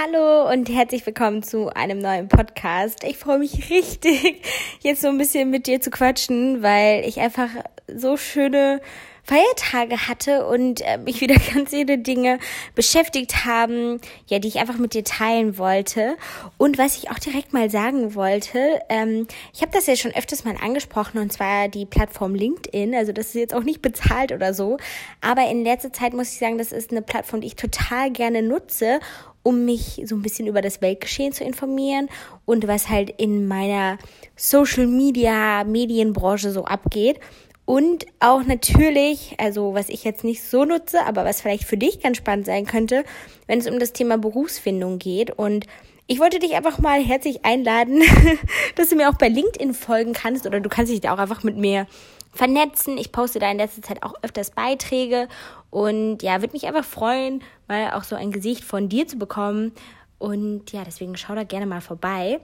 Hallo und herzlich willkommen zu einem neuen Podcast. Ich freue mich richtig, jetzt so ein bisschen mit dir zu quatschen, weil ich einfach so schöne Feiertage hatte und äh, mich wieder ganz viele Dinge beschäftigt haben, ja, die ich einfach mit dir teilen wollte. Und was ich auch direkt mal sagen wollte, ähm, ich habe das ja schon öfters mal angesprochen und zwar die Plattform LinkedIn. Also das ist jetzt auch nicht bezahlt oder so, aber in letzter Zeit muss ich sagen, das ist eine Plattform, die ich total gerne nutze um mich so ein bisschen über das Weltgeschehen zu informieren und was halt in meiner Social Media Medienbranche so abgeht. Und auch natürlich, also was ich jetzt nicht so nutze, aber was vielleicht für dich ganz spannend sein könnte, wenn es um das Thema Berufsfindung geht. Und ich wollte dich einfach mal herzlich einladen, dass du mir auch bei LinkedIn folgen kannst oder du kannst dich da auch einfach mit mir vernetzen. Ich poste da in letzter Zeit auch öfters Beiträge und ja, würde mich einfach freuen, mal auch so ein Gesicht von dir zu bekommen. Und ja, deswegen schau da gerne mal vorbei.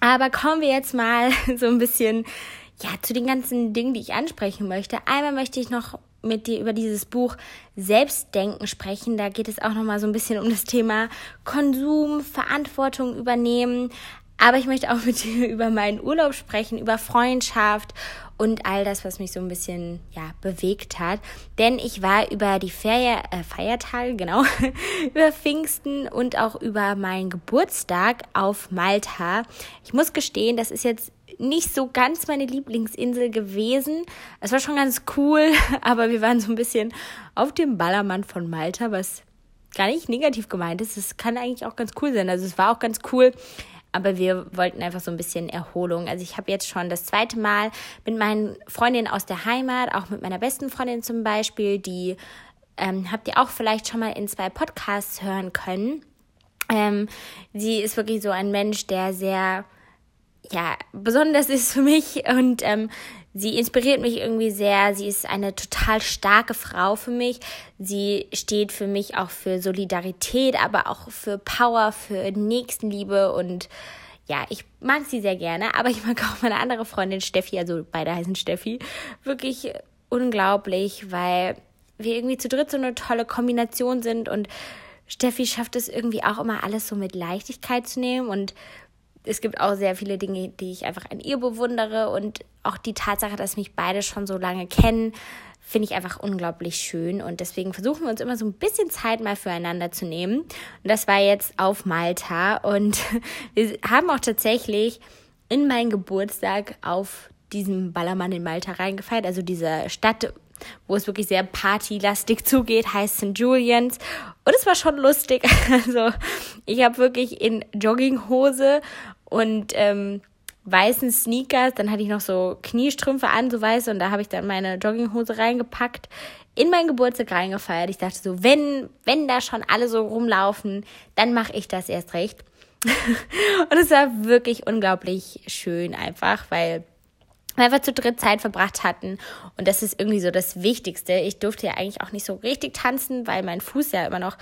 Aber kommen wir jetzt mal so ein bisschen ja, zu den ganzen Dingen, die ich ansprechen möchte. Einmal möchte ich noch mit dir über dieses Buch Selbstdenken sprechen. Da geht es auch noch mal so ein bisschen um das Thema Konsum, Verantwortung übernehmen. Aber ich möchte auch mit dir über meinen Urlaub sprechen, über Freundschaft und all das, was mich so ein bisschen ja bewegt hat. Denn ich war über die Feier, äh, Feiertage, genau, über Pfingsten und auch über meinen Geburtstag auf Malta. Ich muss gestehen, das ist jetzt nicht so ganz meine Lieblingsinsel gewesen. Es war schon ganz cool, aber wir waren so ein bisschen auf dem Ballermann von Malta, was gar nicht negativ gemeint ist. Es kann eigentlich auch ganz cool sein. Also es war auch ganz cool, aber wir wollten einfach so ein bisschen Erholung. Also ich habe jetzt schon das zweite Mal mit meinen Freundinnen aus der Heimat, auch mit meiner besten Freundin zum Beispiel, die ähm, habt ihr auch vielleicht schon mal in zwei Podcasts hören können. Ähm, sie ist wirklich so ein Mensch, der sehr ja besonders ist für mich und ähm, Sie inspiriert mich irgendwie sehr. Sie ist eine total starke Frau für mich. Sie steht für mich auch für Solidarität, aber auch für Power, für Nächstenliebe. Und ja, ich mag sie sehr gerne, aber ich mag auch meine andere Freundin Steffi, also beide heißen Steffi, wirklich unglaublich, weil wir irgendwie zu dritt so eine tolle Kombination sind. Und Steffi schafft es irgendwie auch immer alles so mit Leichtigkeit zu nehmen. Und es gibt auch sehr viele Dinge, die ich einfach an ihr bewundere. Und auch die Tatsache, dass mich beide schon so lange kennen, finde ich einfach unglaublich schön. Und deswegen versuchen wir uns immer so ein bisschen Zeit mal füreinander zu nehmen. Und das war jetzt auf Malta. Und wir haben auch tatsächlich in meinen Geburtstag auf diesem Ballermann in Malta reingefeiert, also diese Stadt, wo es wirklich sehr partylastig zugeht, heißt St. Julians. Und es war schon lustig. Also ich habe wirklich in Jogginghose und ähm, weißen Sneakers, dann hatte ich noch so Kniestrümpfe an, so weiß, und da habe ich dann meine Jogginghose reingepackt, in meinen Geburtstag reingefeiert. Ich dachte so, wenn, wenn da schon alle so rumlaufen, dann mache ich das erst recht. und es war wirklich unglaublich schön einfach, weil einfach zu dritt Zeit verbracht hatten. Und das ist irgendwie so das Wichtigste. Ich durfte ja eigentlich auch nicht so richtig tanzen, weil mein Fuß ja immer noch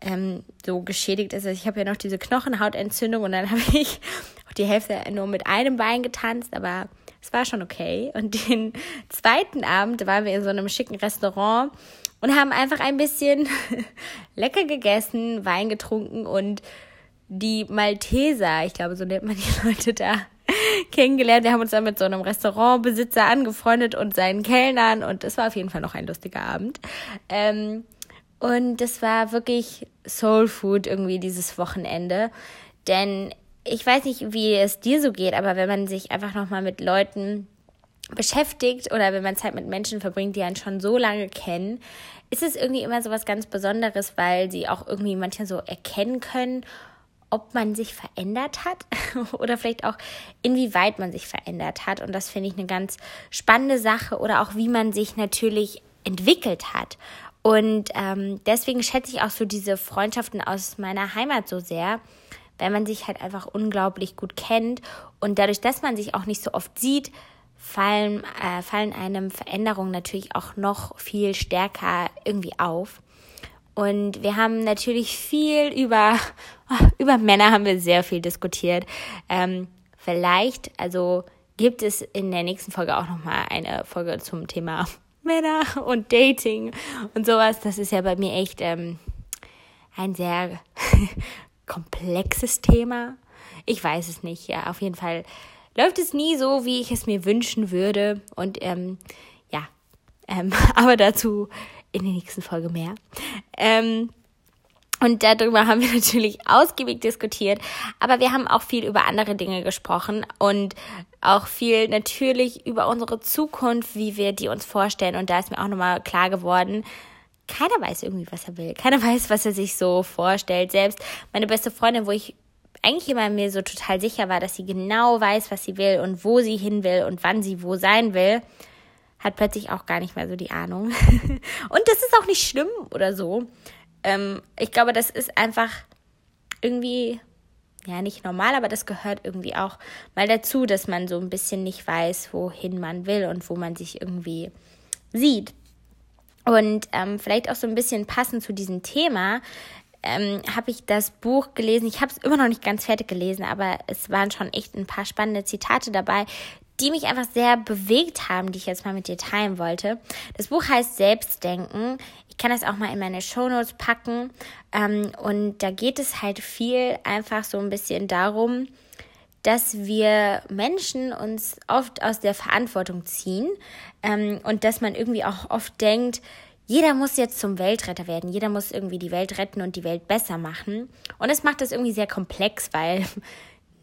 ähm, so geschädigt ist. Also ich habe ja noch diese Knochenhautentzündung und dann habe ich auch die Hälfte nur mit einem Bein getanzt, aber es war schon okay. Und den zweiten Abend waren wir in so einem schicken Restaurant und haben einfach ein bisschen lecker gegessen, Wein getrunken und die Malteser, ich glaube, so nennt man die Leute da, kennengelernt. Wir haben uns dann mit so einem Restaurantbesitzer angefreundet und seinen Kellnern und es war auf jeden Fall noch ein lustiger Abend. Ähm, und das war wirklich Soul Food irgendwie dieses Wochenende. Denn ich weiß nicht, wie es dir so geht, aber wenn man sich einfach nochmal mit Leuten beschäftigt oder wenn man Zeit mit Menschen verbringt, die einen schon so lange kennen, ist es irgendwie immer so was ganz Besonderes, weil sie auch irgendwie manchmal so erkennen können, ob man sich verändert hat oder vielleicht auch inwieweit man sich verändert hat. Und das finde ich eine ganz spannende Sache oder auch wie man sich natürlich entwickelt hat. Und ähm, deswegen schätze ich auch so diese Freundschaften aus meiner Heimat so sehr, weil man sich halt einfach unglaublich gut kennt. Und dadurch, dass man sich auch nicht so oft sieht, fallen, äh, fallen einem Veränderungen natürlich auch noch viel stärker irgendwie auf. Und wir haben natürlich viel über, über Männer haben wir sehr viel diskutiert. Ähm, vielleicht, also gibt es in der nächsten Folge auch nochmal eine Folge zum Thema Männer und Dating und sowas. Das ist ja bei mir echt ähm, ein sehr komplexes Thema. Ich weiß es nicht. Ja, auf jeden Fall läuft es nie so, wie ich es mir wünschen würde. Und ähm, ja, ähm, aber dazu in der nächsten Folge mehr. Ähm, und darüber haben wir natürlich ausgiebig diskutiert, aber wir haben auch viel über andere Dinge gesprochen und auch viel natürlich über unsere Zukunft, wie wir die uns vorstellen. Und da ist mir auch nochmal klar geworden, keiner weiß irgendwie, was er will. Keiner weiß, was er sich so vorstellt. Selbst meine beste Freundin, wo ich eigentlich immer mir so total sicher war, dass sie genau weiß, was sie will und wo sie hin will und wann sie wo sein will, hat plötzlich auch gar nicht mehr so die Ahnung. und das ist auch nicht schlimm oder so. Ähm, ich glaube, das ist einfach irgendwie, ja, nicht normal, aber das gehört irgendwie auch mal dazu, dass man so ein bisschen nicht weiß, wohin man will und wo man sich irgendwie sieht. Und ähm, vielleicht auch so ein bisschen passend zu diesem Thema ähm, habe ich das Buch gelesen. Ich habe es immer noch nicht ganz fertig gelesen, aber es waren schon echt ein paar spannende Zitate dabei, die mich einfach sehr bewegt haben, die ich jetzt mal mit dir teilen wollte. Das Buch heißt Selbstdenken. Ich kann das auch mal in meine Shownotes packen. Ähm, und da geht es halt viel einfach so ein bisschen darum, dass wir Menschen uns oft aus der Verantwortung ziehen ähm, und dass man irgendwie auch oft denkt, jeder muss jetzt zum Weltretter werden, jeder muss irgendwie die Welt retten und die Welt besser machen. Und es macht das irgendwie sehr komplex, weil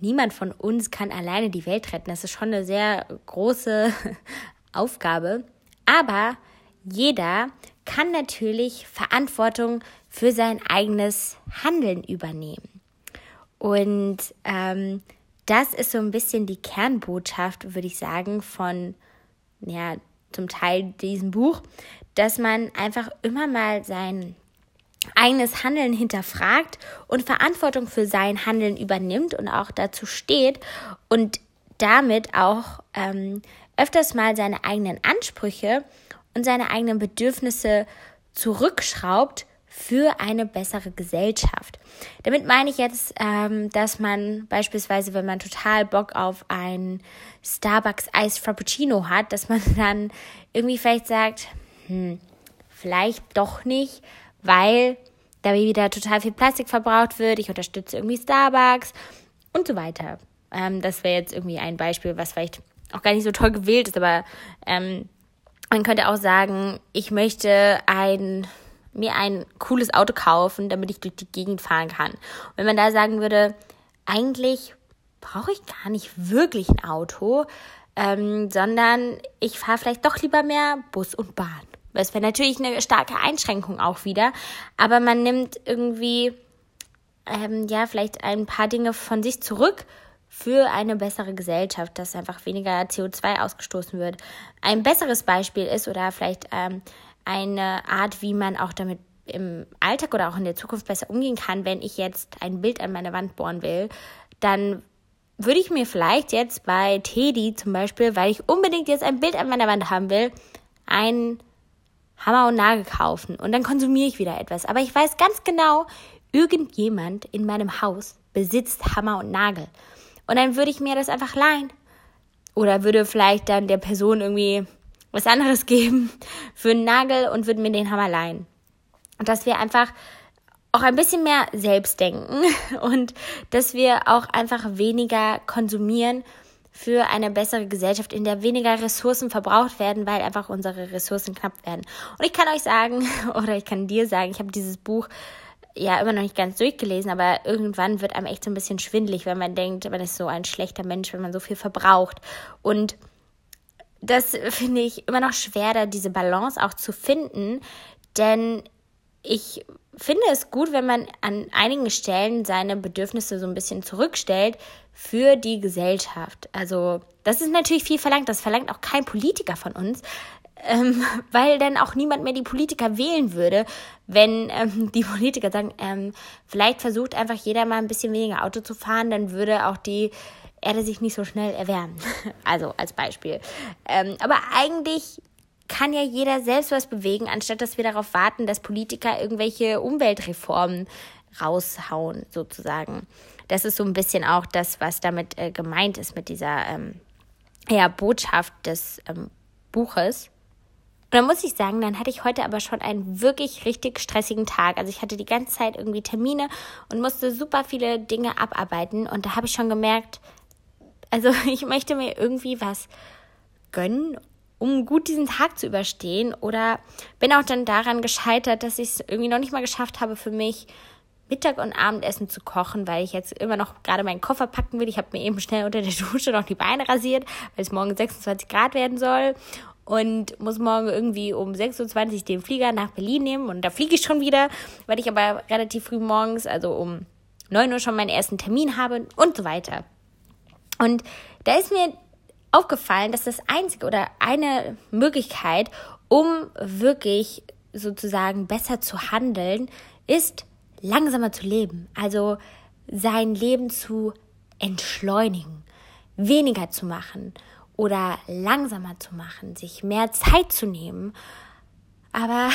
niemand von uns kann alleine die Welt retten. Das ist schon eine sehr große Aufgabe. Aber jeder kann natürlich Verantwortung für sein eigenes Handeln übernehmen. Und ähm, das ist so ein bisschen die Kernbotschaft, würde ich sagen, von ja, zum Teil diesem Buch, dass man einfach immer mal sein eigenes Handeln hinterfragt und Verantwortung für sein Handeln übernimmt und auch dazu steht und damit auch ähm, öfters mal seine eigenen Ansprüche und seine eigenen Bedürfnisse zurückschraubt für eine bessere Gesellschaft. Damit meine ich jetzt, ähm, dass man beispielsweise, wenn man total Bock auf ein Starbucks Ice Frappuccino hat, dass man dann irgendwie vielleicht sagt, hm, vielleicht doch nicht, weil da wieder total viel Plastik verbraucht wird. Ich unterstütze irgendwie Starbucks und so weiter. Ähm, das wäre jetzt irgendwie ein Beispiel, was vielleicht auch gar nicht so toll gewählt ist, aber ähm, man könnte auch sagen, ich möchte ein mir ein cooles Auto kaufen, damit ich durch die Gegend fahren kann. Und wenn man da sagen würde, eigentlich brauche ich gar nicht wirklich ein Auto, ähm, sondern ich fahre vielleicht doch lieber mehr Bus und Bahn. Das wäre natürlich eine starke Einschränkung auch wieder, aber man nimmt irgendwie ähm, ja vielleicht ein paar Dinge von sich zurück für eine bessere Gesellschaft, dass einfach weniger CO2 ausgestoßen wird. Ein besseres Beispiel ist oder vielleicht ähm, eine Art, wie man auch damit im Alltag oder auch in der Zukunft besser umgehen kann, wenn ich jetzt ein Bild an meine Wand bohren will, dann würde ich mir vielleicht jetzt bei Teddy zum Beispiel, weil ich unbedingt jetzt ein Bild an meiner Wand haben will, einen Hammer und Nagel kaufen und dann konsumiere ich wieder etwas. Aber ich weiß ganz genau, irgendjemand in meinem Haus besitzt Hammer und Nagel. Und dann würde ich mir das einfach leihen. Oder würde vielleicht dann der Person irgendwie was anderes geben für einen Nagel und würden mir den Hammer leihen. Und dass wir einfach auch ein bisschen mehr selbst denken und dass wir auch einfach weniger konsumieren für eine bessere Gesellschaft, in der weniger Ressourcen verbraucht werden, weil einfach unsere Ressourcen knapp werden. Und ich kann euch sagen, oder ich kann dir sagen, ich habe dieses Buch ja immer noch nicht ganz durchgelesen, aber irgendwann wird einem echt so ein bisschen schwindlig, wenn man denkt, man ist so ein schlechter Mensch, wenn man so viel verbraucht. Und das finde ich immer noch schwer, da diese Balance auch zu finden, denn ich finde es gut, wenn man an einigen Stellen seine Bedürfnisse so ein bisschen zurückstellt für die Gesellschaft. Also das ist natürlich viel verlangt, das verlangt auch kein Politiker von uns, ähm, weil dann auch niemand mehr die Politiker wählen würde, wenn ähm, die Politiker sagen, ähm, vielleicht versucht einfach jeder mal ein bisschen weniger Auto zu fahren, dann würde auch die Erde sich nicht so schnell erwärmen. Also als Beispiel. Ähm, aber eigentlich kann ja jeder selbst was bewegen, anstatt dass wir darauf warten, dass Politiker irgendwelche Umweltreformen raushauen, sozusagen. Das ist so ein bisschen auch das, was damit äh, gemeint ist mit dieser ähm, ja, Botschaft des ähm, Buches. dann muss ich sagen, dann hatte ich heute aber schon einen wirklich richtig stressigen Tag. Also ich hatte die ganze Zeit irgendwie Termine und musste super viele Dinge abarbeiten. Und da habe ich schon gemerkt, also ich möchte mir irgendwie was gönnen, um gut diesen Tag zu überstehen. Oder bin auch dann daran gescheitert, dass ich es irgendwie noch nicht mal geschafft habe für mich, Mittag- und Abendessen zu kochen, weil ich jetzt immer noch gerade meinen Koffer packen will. Ich habe mir eben schnell unter der Dusche noch die Beine rasiert, weil es morgen 26 Grad werden soll und muss morgen irgendwie um 6.20 Uhr den Flieger nach Berlin nehmen und da fliege ich schon wieder, weil ich aber relativ früh morgens, also um 9 Uhr schon meinen ersten Termin habe und so weiter. Und da ist mir aufgefallen, dass das einzige oder eine Möglichkeit, um wirklich sozusagen besser zu handeln, ist langsamer zu leben. Also sein Leben zu entschleunigen, weniger zu machen oder langsamer zu machen, sich mehr Zeit zu nehmen. Aber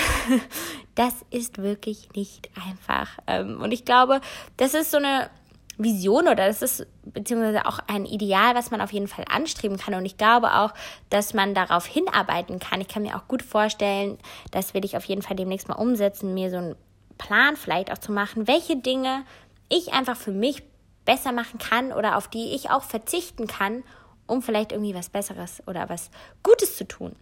das ist wirklich nicht einfach. Ähm, und ich glaube, das ist so eine Vision oder das ist beziehungsweise auch ein Ideal, was man auf jeden Fall anstreben kann. Und ich glaube auch, dass man darauf hinarbeiten kann. Ich kann mir auch gut vorstellen, das will ich auf jeden Fall demnächst mal umsetzen, mir so einen Plan vielleicht auch zu machen, welche Dinge ich einfach für mich besser machen kann oder auf die ich auch verzichten kann, um vielleicht irgendwie was Besseres oder was Gutes zu tun.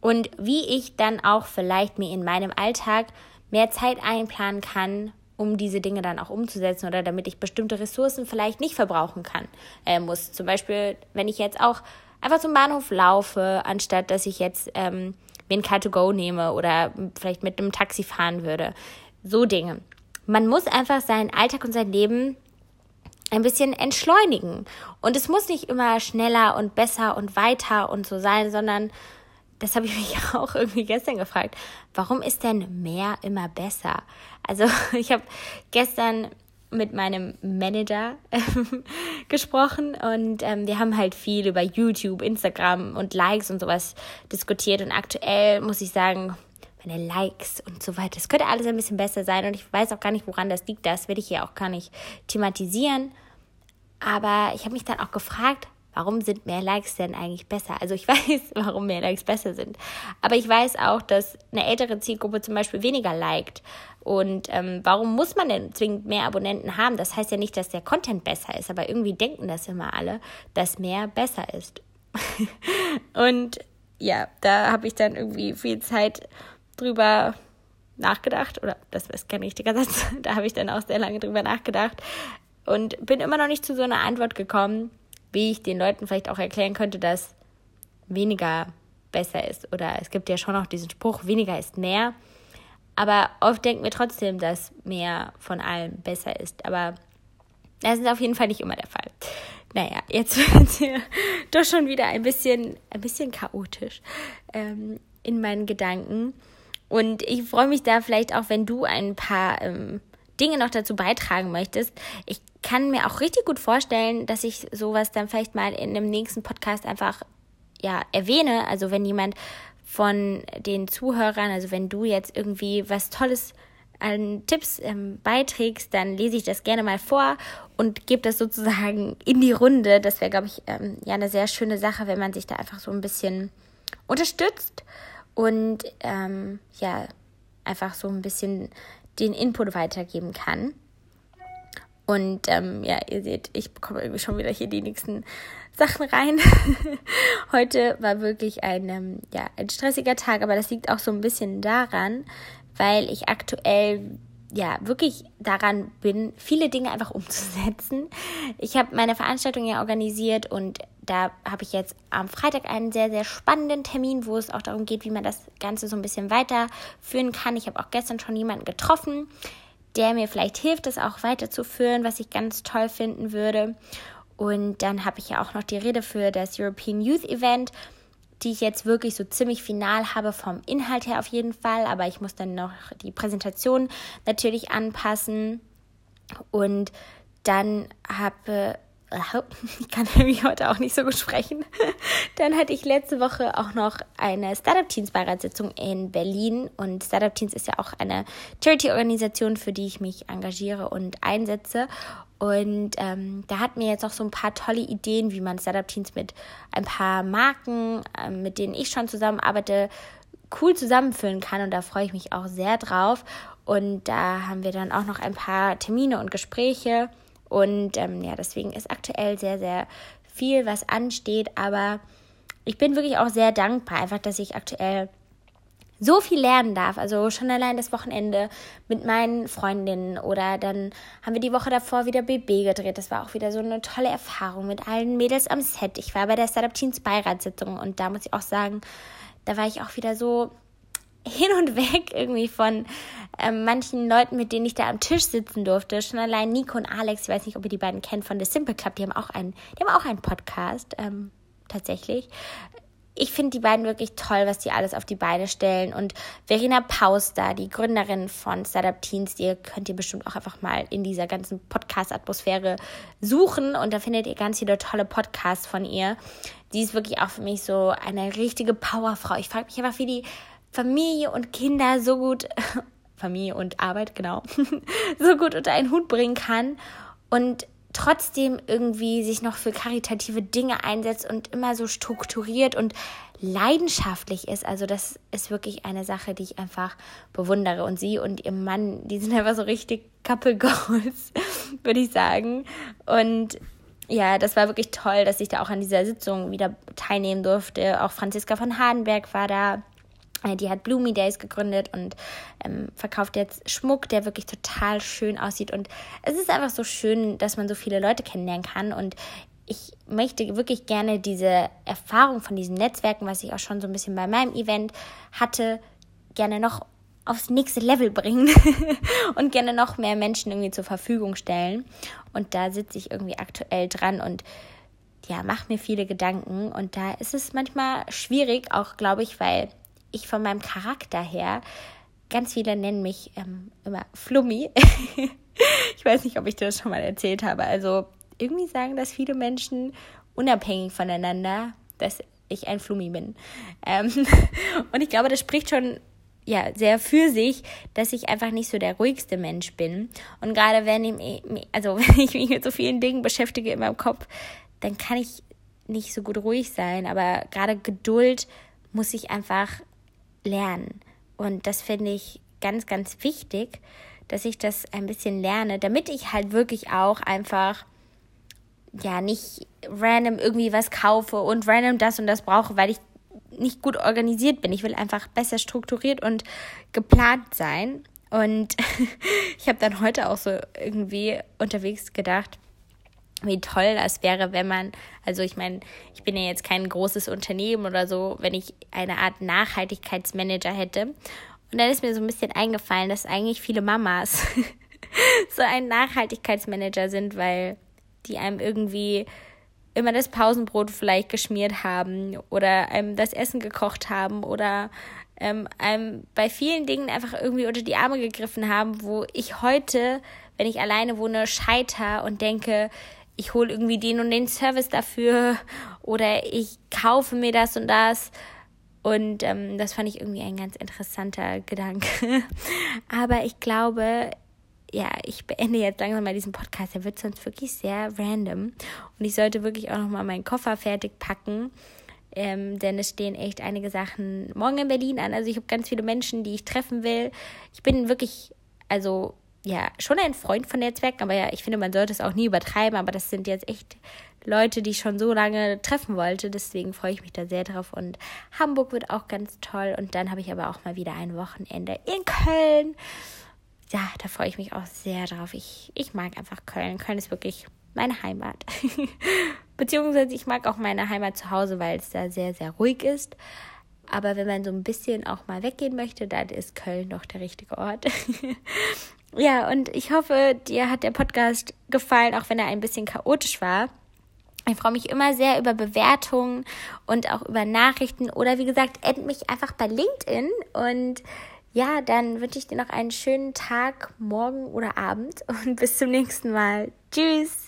Und wie ich dann auch vielleicht mir in meinem Alltag mehr Zeit einplanen kann, um diese Dinge dann auch umzusetzen oder damit ich bestimmte Ressourcen vielleicht nicht verbrauchen kann, äh, muss. Zum Beispiel, wenn ich jetzt auch einfach zum Bahnhof laufe, anstatt dass ich jetzt ähm, mir ein Car2Go nehme oder vielleicht mit einem Taxi fahren würde. So Dinge. Man muss einfach seinen Alltag und sein Leben ein bisschen entschleunigen. Und es muss nicht immer schneller und besser und weiter und so sein, sondern das habe ich mich auch irgendwie gestern gefragt. Warum ist denn mehr immer besser? Also ich habe gestern mit meinem Manager äh, gesprochen und ähm, wir haben halt viel über YouTube, Instagram und Likes und sowas diskutiert und aktuell muss ich sagen, meine Likes und so weiter. Es könnte alles ein bisschen besser sein und ich weiß auch gar nicht, woran das liegt. Das werde ich hier auch gar nicht thematisieren. Aber ich habe mich dann auch gefragt, warum sind mehr Likes denn eigentlich besser? Also ich weiß, warum mehr Likes besser sind. Aber ich weiß auch, dass eine ältere Zielgruppe zum Beispiel weniger liked. Und ähm, warum muss man denn zwingend mehr Abonnenten haben? Das heißt ja nicht, dass der Content besser ist, aber irgendwie denken das immer alle, dass mehr besser ist. und ja, da habe ich dann irgendwie viel Zeit drüber nachgedacht, oder das ist kein richtiger Satz, da habe ich dann auch sehr lange drüber nachgedacht und bin immer noch nicht zu so einer Antwort gekommen, wie ich den Leuten vielleicht auch erklären könnte, dass weniger besser ist. Oder es gibt ja schon noch diesen Spruch, weniger ist mehr. Aber oft denken wir trotzdem, dass mehr von allem besser ist. Aber das ist auf jeden Fall nicht immer der Fall. Naja, jetzt wird es hier doch schon wieder ein bisschen, ein bisschen chaotisch ähm, in meinen Gedanken. Und ich freue mich da vielleicht auch, wenn du ein paar ähm, Dinge noch dazu beitragen möchtest. Ich kann mir auch richtig gut vorstellen, dass ich sowas dann vielleicht mal in einem nächsten Podcast einfach ja erwähne. Also wenn jemand von den Zuhörern, also wenn du jetzt irgendwie was Tolles an Tipps ähm, beiträgst, dann lese ich das gerne mal vor und gebe das sozusagen in die Runde. Das wäre, glaube ich, ähm, ja eine sehr schöne Sache, wenn man sich da einfach so ein bisschen unterstützt und ähm, ja, einfach so ein bisschen den Input weitergeben kann. Und ähm, ja, ihr seht, ich bekomme irgendwie schon wieder hier die nächsten Sachen rein. Heute war wirklich ein, ähm, ja, ein stressiger Tag, aber das liegt auch so ein bisschen daran, weil ich aktuell ja wirklich daran bin, viele Dinge einfach umzusetzen. Ich habe meine Veranstaltung ja organisiert und da habe ich jetzt am Freitag einen sehr, sehr spannenden Termin, wo es auch darum geht, wie man das Ganze so ein bisschen weiterführen kann. Ich habe auch gestern schon jemanden getroffen, der mir vielleicht hilft, das auch weiterzuführen, was ich ganz toll finden würde. Und dann habe ich ja auch noch die Rede für das European Youth Event, die ich jetzt wirklich so ziemlich final habe vom Inhalt her auf jeden Fall. Aber ich muss dann noch die Präsentation natürlich anpassen. Und dann habe ich kann irgendwie heute auch nicht so gut sprechen. Dann hatte ich letzte Woche auch noch eine Startup Teens Beiratssitzung in Berlin und Startup Teens ist ja auch eine Charity-Organisation, für die ich mich engagiere und einsetze. Und ähm, da hatten wir jetzt auch so ein paar tolle Ideen, wie man Startup Teens mit ein paar Marken, ähm, mit denen ich schon zusammenarbeite, cool zusammenführen kann und da freue ich mich auch sehr drauf. Und da haben wir dann auch noch ein paar Termine und Gespräche. Und ähm, ja, deswegen ist aktuell sehr, sehr viel, was ansteht. Aber ich bin wirklich auch sehr dankbar, einfach, dass ich aktuell so viel lernen darf. Also schon allein das Wochenende mit meinen Freundinnen oder dann haben wir die Woche davor wieder BB gedreht. Das war auch wieder so eine tolle Erfahrung mit allen Mädels am Set. Ich war bei der Startup Teens Beiratssitzung und da muss ich auch sagen, da war ich auch wieder so hin und weg irgendwie von ähm, manchen Leuten, mit denen ich da am Tisch sitzen durfte. Schon allein Nico und Alex, ich weiß nicht, ob ihr die beiden kennt von The Simple Club, die haben auch einen, die haben auch einen Podcast, ähm, tatsächlich. Ich finde die beiden wirklich toll, was die alles auf die Beine stellen. Und Verena Pauster, die Gründerin von Startup Teens, die könnt ihr bestimmt auch einfach mal in dieser ganzen Podcast-Atmosphäre suchen. Und da findet ihr ganz viele tolle Podcasts von ihr. Die ist wirklich auch für mich so eine richtige Powerfrau. Ich frage mich einfach, wie die Familie und Kinder so gut, Familie und Arbeit, genau, so gut unter einen Hut bringen kann und trotzdem irgendwie sich noch für karitative Dinge einsetzt und immer so strukturiert und leidenschaftlich ist. Also das ist wirklich eine Sache, die ich einfach bewundere. Und sie und ihr Mann, die sind einfach so richtig Couple Goals, würde ich sagen. Und ja, das war wirklich toll, dass ich da auch an dieser Sitzung wieder teilnehmen durfte. Auch Franziska von Hardenberg war da. Äh, die hat Bloomy Days gegründet und ähm, verkauft jetzt Schmuck, der wirklich total schön aussieht. Und es ist einfach so schön, dass man so viele Leute kennenlernen kann. Und ich möchte wirklich gerne diese Erfahrung von diesen Netzwerken, was ich auch schon so ein bisschen bei meinem Event hatte, gerne noch aufs nächste Level bringen und gerne noch mehr Menschen irgendwie zur Verfügung stellen. Und da sitze ich irgendwie aktuell dran und ja, mache mir viele Gedanken. Und da ist es manchmal schwierig, auch glaube ich, weil ich von meinem Charakter her, ganz viele nennen mich ähm, immer Flummi. ich weiß nicht, ob ich dir das schon mal erzählt habe. Also irgendwie sagen das viele Menschen unabhängig voneinander, dass ich ein Flummi bin. Ähm, und ich glaube, das spricht schon ja, sehr für sich, dass ich einfach nicht so der ruhigste Mensch bin. Und gerade wenn ich, also wenn ich mich mit so vielen Dingen beschäftige in meinem Kopf, dann kann ich nicht so gut ruhig sein. Aber gerade Geduld muss ich einfach lernen. Und das finde ich ganz, ganz wichtig, dass ich das ein bisschen lerne, damit ich halt wirklich auch einfach ja nicht random irgendwie was kaufe und random das und das brauche, weil ich nicht gut organisiert bin. Ich will einfach besser strukturiert und geplant sein. Und ich habe dann heute auch so irgendwie unterwegs gedacht, wie toll das wäre, wenn man, also ich meine, ich bin ja jetzt kein großes Unternehmen oder so, wenn ich eine Art Nachhaltigkeitsmanager hätte. Und dann ist mir so ein bisschen eingefallen, dass eigentlich viele Mamas so ein Nachhaltigkeitsmanager sind, weil die einem irgendwie immer das Pausenbrot vielleicht geschmiert haben oder einem das Essen gekocht haben oder ähm, einem bei vielen Dingen einfach irgendwie unter die Arme gegriffen haben, wo ich heute, wenn ich alleine wohne, scheiter und denke, ich hole irgendwie den und den Service dafür oder ich kaufe mir das und das. Und ähm, das fand ich irgendwie ein ganz interessanter Gedanke. Aber ich glaube, ja, ich beende jetzt langsam mal diesen Podcast. Der wird sonst wirklich sehr random. Und ich sollte wirklich auch nochmal meinen Koffer fertig packen. Ähm, denn es stehen echt einige Sachen morgen in Berlin an. Also ich habe ganz viele Menschen, die ich treffen will. Ich bin wirklich, also ja, schon ein Freund von Netzwerken, aber ja, ich finde, man sollte es auch nie übertreiben, aber das sind jetzt echt Leute, die ich schon so lange treffen wollte. Deswegen freue ich mich da sehr drauf. Und Hamburg wird auch ganz toll. Und dann habe ich aber auch mal wieder ein Wochenende in Köln. Ja, da freue ich mich auch sehr drauf. Ich, ich mag einfach Köln. Köln ist wirklich meine Heimat. Beziehungsweise ich mag auch meine Heimat zu Hause, weil es da sehr, sehr ruhig ist. Aber wenn man so ein bisschen auch mal weggehen möchte, dann ist Köln doch der richtige Ort. ja, und ich hoffe, dir hat der Podcast gefallen, auch wenn er ein bisschen chaotisch war. Ich freue mich immer sehr über Bewertungen und auch über Nachrichten oder wie gesagt, add mich einfach bei LinkedIn und ja, dann wünsche ich dir noch einen schönen Tag, morgen oder Abend und bis zum nächsten Mal. Tschüss!